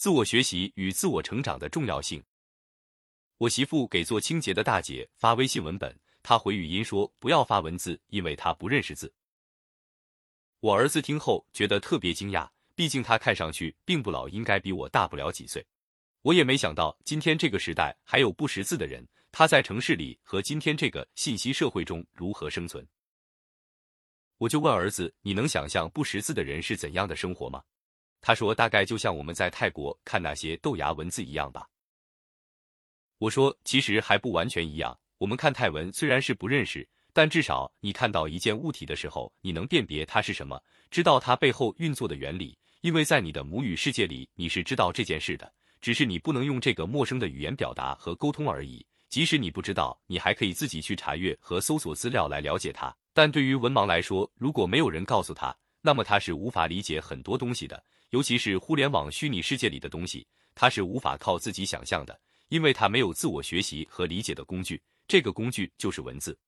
自我学习与自我成长的重要性。我媳妇给做清洁的大姐发微信文本，她回语音说不要发文字，因为她不认识字。我儿子听后觉得特别惊讶，毕竟他看上去并不老，应该比我大不了几岁。我也没想到今天这个时代还有不识字的人，他在城市里和今天这个信息社会中如何生存？我就问儿子：“你能想象不识字的人是怎样的生活吗？”他说：“大概就像我们在泰国看那些豆芽文字一样吧。”我说：“其实还不完全一样。我们看泰文虽然是不认识，但至少你看到一件物体的时候，你能辨别它是什么，知道它背后运作的原理。因为在你的母语世界里，你是知道这件事的，只是你不能用这个陌生的语言表达和沟通而已。即使你不知道，你还可以自己去查阅和搜索资料来了解它。但对于文盲来说，如果没有人告诉他，那么他是无法理解很多东西的。”尤其是互联网虚拟世界里的东西，它是无法靠自己想象的，因为它没有自我学习和理解的工具。这个工具就是文字。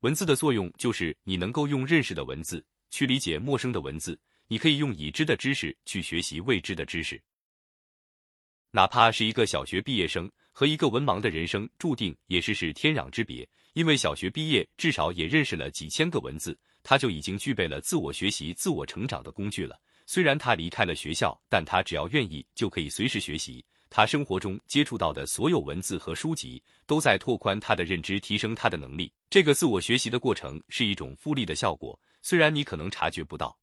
文字的作用就是你能够用认识的文字去理解陌生的文字，你可以用已知的知识去学习未知的知识。哪怕是一个小学毕业生和一个文盲的人生，注定也是是天壤之别。因为小学毕业至少也认识了几千个文字，他就已经具备了自我学习、自我成长的工具了。虽然他离开了学校，但他只要愿意，就可以随时学习。他生活中接触到的所有文字和书籍，都在拓宽他的认知，提升他的能力。这个自我学习的过程是一种复利的效果，虽然你可能察觉不到。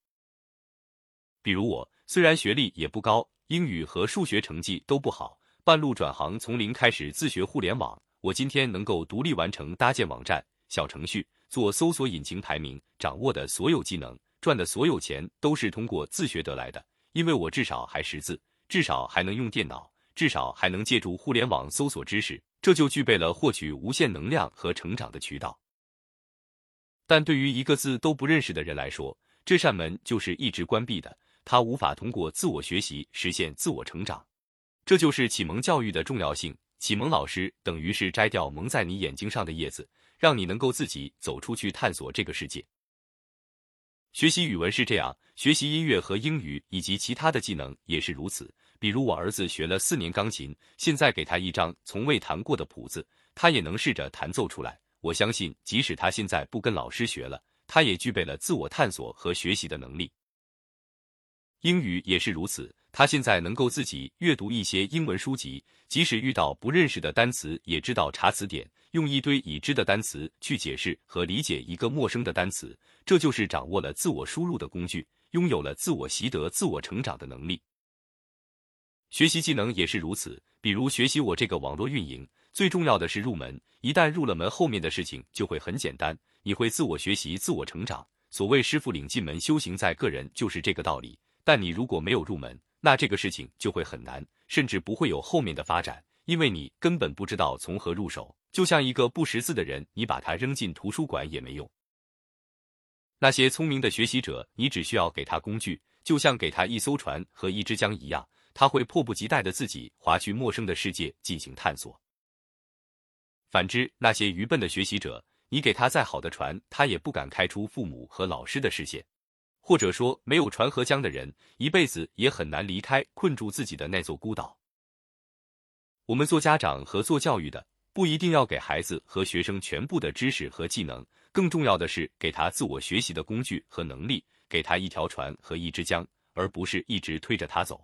比如我，虽然学历也不高，英语和数学成绩都不好，半路转行，从零开始自学互联网。我今天能够独立完成搭建网站、小程序、做搜索引擎排名，掌握的所有技能。赚的所有钱都是通过自学得来的，因为我至少还识字，至少还能用电脑，至少还能借助互联网搜索知识，这就具备了获取无限能量和成长的渠道。但对于一个字都不认识的人来说，这扇门就是一直关闭的，他无法通过自我学习实现自我成长。这就是启蒙教育的重要性。启蒙老师等于是摘掉蒙在你眼睛上的叶子，让你能够自己走出去探索这个世界。学习语文是这样，学习音乐和英语以及其他的技能也是如此。比如我儿子学了四年钢琴，现在给他一张从未弹过的谱子，他也能试着弹奏出来。我相信，即使他现在不跟老师学了，他也具备了自我探索和学习的能力。英语也是如此，他现在能够自己阅读一些英文书籍，即使遇到不认识的单词，也知道查词典。用一堆已知的单词去解释和理解一个陌生的单词，这就是掌握了自我输入的工具，拥有了自我习得、自我成长的能力。学习技能也是如此，比如学习我这个网络运营，最重要的是入门。一旦入了门，后面的事情就会很简单，你会自我学习、自我成长。所谓师傅领进门，修行在个人，就是这个道理。但你如果没有入门，那这个事情就会很难，甚至不会有后面的发展，因为你根本不知道从何入手。就像一个不识字的人，你把他扔进图书馆也没用。那些聪明的学习者，你只需要给他工具，就像给他一艘船和一支江一样，他会迫不及待的自己划去陌生的世界进行探索。反之，那些愚笨的学习者，你给他再好的船，他也不敢开出父母和老师的视线。或者说，没有船和江的人，一辈子也很难离开困住自己的那座孤岛。我们做家长和做教育的。不一定要给孩子和学生全部的知识和技能，更重要的是给他自我学习的工具和能力，给他一条船和一支江，而不是一直推着他走。